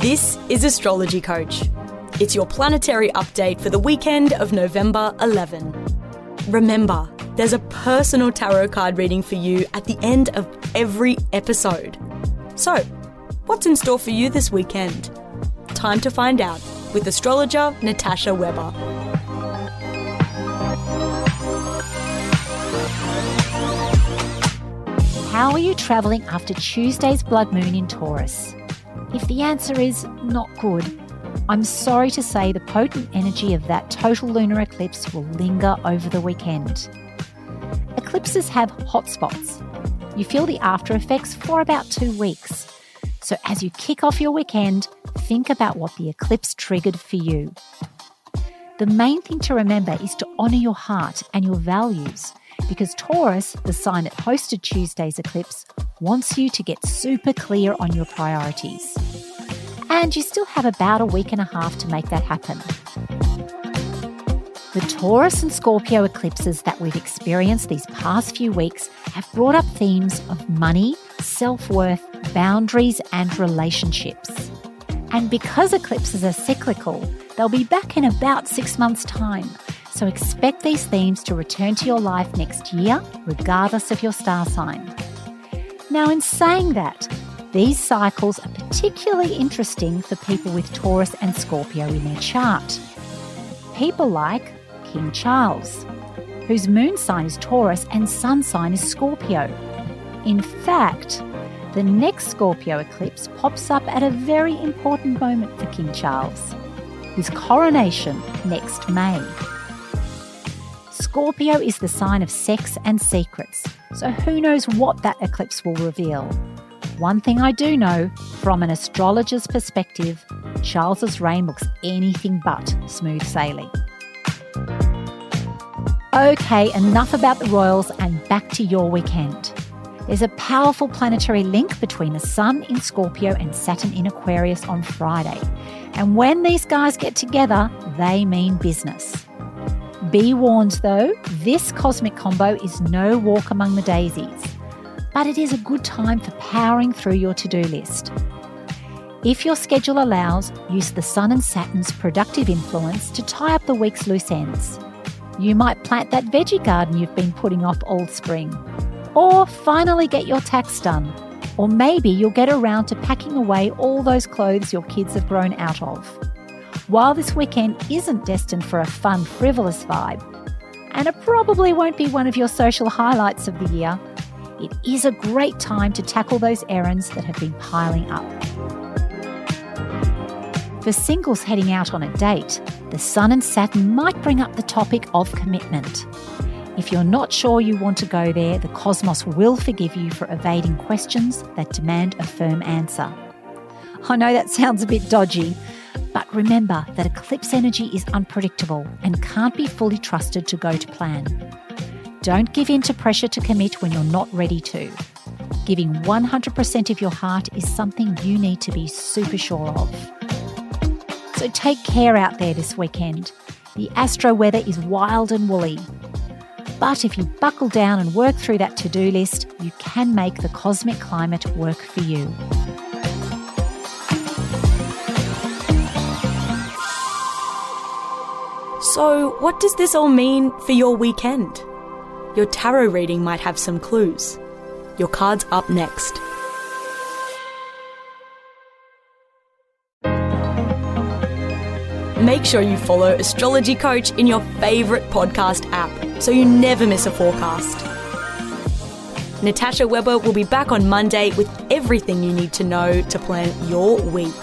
This is Astrology Coach. It's your planetary update for the weekend of November 11. Remember, there's a personal tarot card reading for you at the end of every episode. So, what's in store for you this weekend? Time to find out with astrologer Natasha Weber. How are you travelling after Tuesday's blood moon in Taurus? If the answer is not good, I'm sorry to say the potent energy of that total lunar eclipse will linger over the weekend. Eclipses have hotspots. You feel the after effects for about two weeks. So as you kick off your weekend, think about what the eclipse triggered for you. The main thing to remember is to honour your heart and your values because Taurus, the sign that hosted Tuesday's eclipse, wants you to get super clear on your priorities. And you still have about a week and a half to make that happen. The Taurus and Scorpio eclipses that we've experienced these past few weeks have brought up themes of money, self worth, boundaries, and relationships. And because eclipses are cyclical, they'll be back in about six months' time. So expect these themes to return to your life next year, regardless of your star sign. Now, in saying that, these cycles are particularly interesting for people with Taurus and Scorpio in their chart. People like King Charles, whose moon sign is Taurus and sun sign is Scorpio. In fact, the next Scorpio eclipse pops up at a very important moment for King Charles his coronation next May. Scorpio is the sign of sex and secrets, so who knows what that eclipse will reveal. One thing I do know, from an astrologer's perspective, Charles's reign looks anything but smooth sailing. Okay, enough about the royals and back to your weekend. There's a powerful planetary link between the Sun in Scorpio and Saturn in Aquarius on Friday. And when these guys get together, they mean business. Be warned though, this cosmic combo is no walk among the daisies, but it is a good time for powering through your to do list. If your schedule allows, use the Sun and Saturn's productive influence to tie up the week's loose ends. You might plant that veggie garden you've been putting off all spring, or finally get your tax done, or maybe you'll get around to packing away all those clothes your kids have grown out of. While this weekend isn't destined for a fun, frivolous vibe, and it probably won't be one of your social highlights of the year, it is a great time to tackle those errands that have been piling up. For singles heading out on a date, the Sun and Saturn might bring up the topic of commitment. If you're not sure you want to go there, the cosmos will forgive you for evading questions that demand a firm answer. I know that sounds a bit dodgy, but remember that eclipse energy is unpredictable and can't be fully trusted to go to plan. Don't give in to pressure to commit when you're not ready to. Giving 100% of your heart is something you need to be super sure of. So take care out there this weekend. The astro weather is wild and woolly. But if you buckle down and work through that to do list, you can make the cosmic climate work for you. So, what does this all mean for your weekend? Your tarot reading might have some clues. Your card's up next. Make sure you follow Astrology Coach in your favourite podcast app so you never miss a forecast. Natasha Weber will be back on Monday with everything you need to know to plan your week.